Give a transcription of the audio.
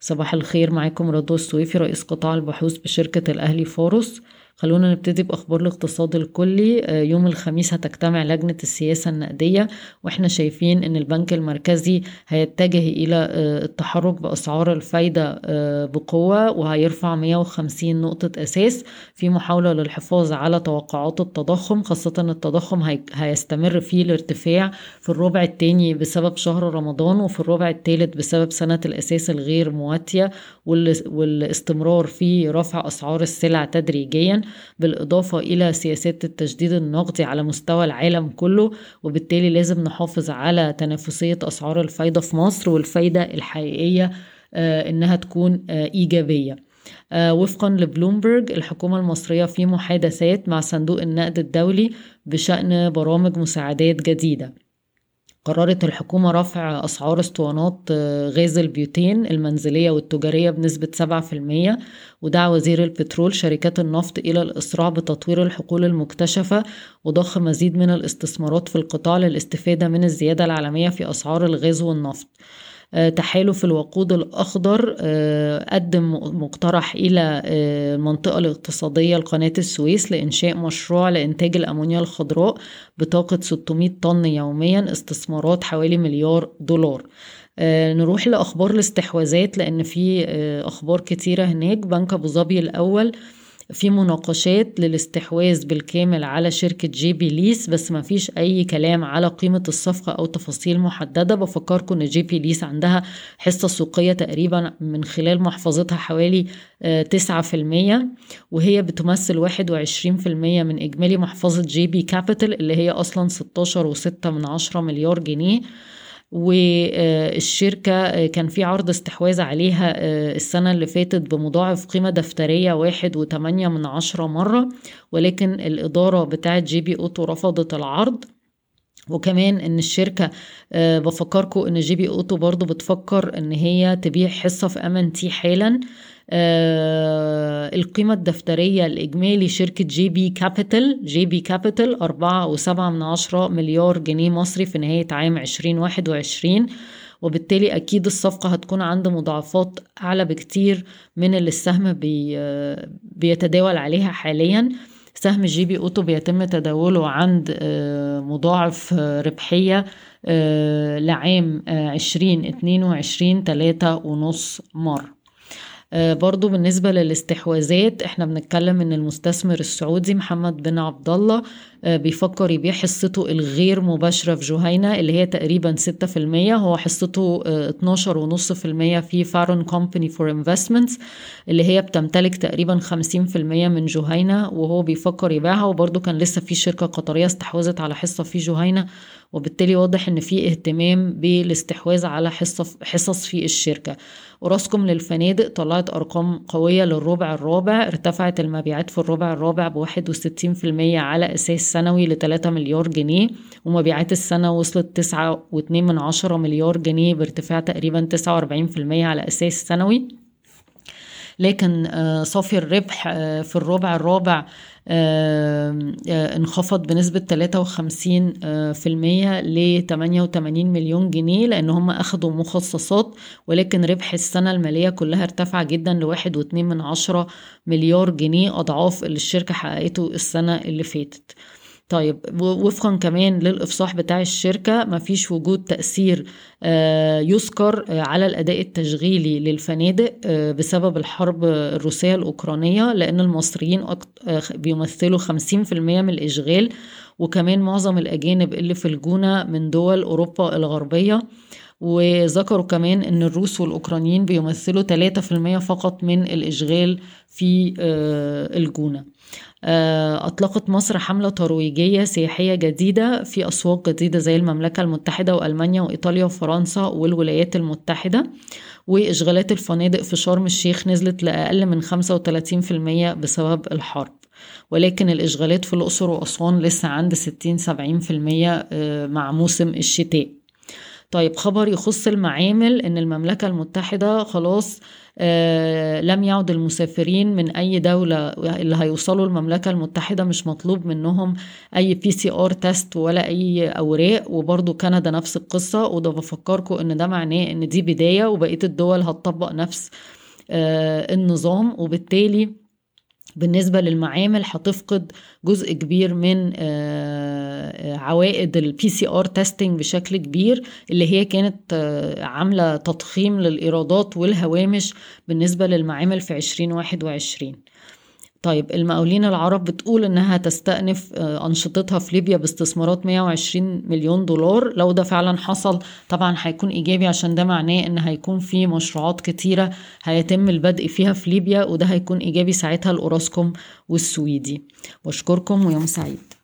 صباح الخير معاكم رضوى السويفي رئيس قطاع البحوث بشركة الأهلي فاروس خلونا نبتدي بأخبار الاقتصاد الكلي. آه، يوم الخميس هتجتمع لجنة السياسة النقدية وإحنا شايفين إن البنك المركزي هيتجه إلى آه، التحرك بأسعار الفايدة آه، بقوة وهيرفع 150 نقطة أساس في محاولة للحفاظ على توقعات التضخم. خاصة التضخم هيستمر فيه الارتفاع في الربع الثاني بسبب شهر رمضان وفي الربع الثالث بسبب سنة الأساس الغير مواتية والاستمرار في رفع أسعار السلع تدريجيا. بالإضافة إلى سياسات التجديد النقدي على مستوى العالم كله وبالتالي لازم نحافظ على تنافسية أسعار الفايدة في مصر والفايدة الحقيقية آه، إنها تكون آه، إيجابية. آه، وفقا لبلومبرج الحكومة المصرية في محادثات مع صندوق النقد الدولي بشأن برامج مساعدات جديدة. قررت الحكومة رفع أسعار اسطوانات آه، غاز البيوتين المنزلية والتجارية بنسبة 7% ودعا وزير البترول شركات النفط إلى الإسراع بتطوير الحقول المكتشفة وضخ مزيد من الاستثمارات في القطاع للاستفادة من الزيادة العالمية في أسعار الغاز والنفط. تحالف الوقود الأخضر آه، قدم مقترح إلى آه، المنطقة الاقتصادية لقناة السويس لإنشاء مشروع لإنتاج الأمونيا الخضراء بطاقة 600 طن يوميا استثمارات حوالي مليار دولار. نروح لأخبار الاستحواذات لأن في أخبار كتيرة هناك. بنك أبو ظبي الأول في مناقشات للاستحواذ بالكامل على شركة GB Lease بس ما فيش أي كلام على قيمة الصفقة أو تفاصيل محددة. بفكركم إن GB Lease عندها حصة سوقية تقريبا من خلال محفظتها حوالي آه، تسعة في المية وهي بتمثل واحد وعشرين في المية من إجمالي محفظة GB Capital اللي هي أصلا ستاشر وستة من عشرة مليار جنيه. والشركة كان في عرض استحواذ عليها آه، السنة اللي فاتت بمضاعف قيمة دفترية واحد وتمانية من عشرة مرة ولكن الإدارة بتاعة GB Auto رفضت العرض. وكمان إن الشركة آه، بفكركم إن GB Auto برضو بتفكر إن هي تبيع حصة في MNT حالا. آه القيمة الدفترية الإجمالي شركة GB Capital GB Capital أربعة وسبعة من عشرة مليار جنيه مصري في نهاية عام عشرين واحد وعشرين. وبالتالي أكيد الصفقة هتكون عند مضاعفات أعلى بكتير من اللي السهم بي بيتداول عليها حاليا. سهم GB Auto بيتم تداوله عند آه، مضاعف آه، ربحية آه، لعام عشرين اتنين وعشرين تلاتة ونص مرة آه، برضو بالنسبة للاستحواذات إحنا بنتكلم إن المستثمر السعودي محمد بن عبد الله آه، بيفكر يبيع حصته الغير مباشرة في جهينة اللي هي تقريبا 6% هو حصته 12.5% آه، في Pharon Company for Investments اللي هي بتمتلك تقريبا 50% من جهينة وهو بيفكر يبيعها. وبرضو كان لسه في شركة قطرية استحوذت على حصة في جهينة وبالتالي واضح إن في اهتمام بالاستحواذ على حصص في الشركة. أوراسكوم للفنادق طلعت أرقام قوية للربع الرابع ارتفعت المبيعات في الربع الرابع في المية على أساس سنوي لتلاتة مليار جنيه ومبيعات السنة وصلت تسعة واتنين من عشرة مليار جنيه بارتفاع تقريبا تسعة وأربعين في المية على أساس سنوي. لكن آه، صافي الربح آه، في الربع الرابع انخفض بنسبة 53 في المية ل 88 مليون جنيه لأن هم أخدوا مخصصات ولكن ربح السنة المالية كلها ارتفع جدا لواحد واتنين من عشرة مليار جنيه أضعاف اللي الشركة حققته السنة اللي فاتت. طيب وفقا كمان للإفصاح بتاع الشركة مفيش وجود تأثير آه، يذكر آه، على الأداء التشغيلي للفنادق آه، بسبب الحرب الروسية الأوكرانية لأن المصريين بيمثلوا 50% من الإشغال وكمان معظم الأجانب اللي في الجونة من دول أوروبا الغربية. وذكروا كمان إن الروس والأوكرانيين بيمثلوا 3% فقط من الإشغال في الجونة. آه، أطلقت مصر حملة ترويجية سياحية جديدة في أسواق جديدة زي المملكة المتحدة وألمانيا وإيطاليا وفرنسا والولايات المتحدة وإشغالات الفنادق في شرم الشيخ نزلت لأقل من 35% بسبب الحرب. ولكن الإشغالات في الأقصر وأسوان لسه عند 60-70% آه، مع موسم الشتاء. طيب خبر يخص المعامل إن المملكة المتحدة خلاص آه لم يعد المسافرين من أي دولة اللي هيوصلوا المملكة المتحدة مش مطلوب منهم أي PCR test ولا أي أوراق. وبرضو كندا نفس القصة وده بفكركم إن ده معناه إن دي بداية وبقية الدول هتطبق نفس آه النظام. وبالتالي بالنسبة للمعامل هتفقد جزء كبير من آه، عوائد ال PCR testing بشكل كبير اللي هي كانت آه، عاملة تضخيم للإيرادات والهوامش بالنسبة للمعامل في 2021 طيب المقاولين العرب بتقول إنها تستأنف آه، أنشطتها في ليبيا باستثمارات 120 مليون دولار. لو ده فعلا حصل طبعا هيكون إيجابي عشان ده معناه إن هيكون في مشروعات كتيرة هيتم البدء فيها في ليبيا وده هيكون إيجابي ساعتها لأوراسكوم والسويدي. بشكركم ويوم سعيد.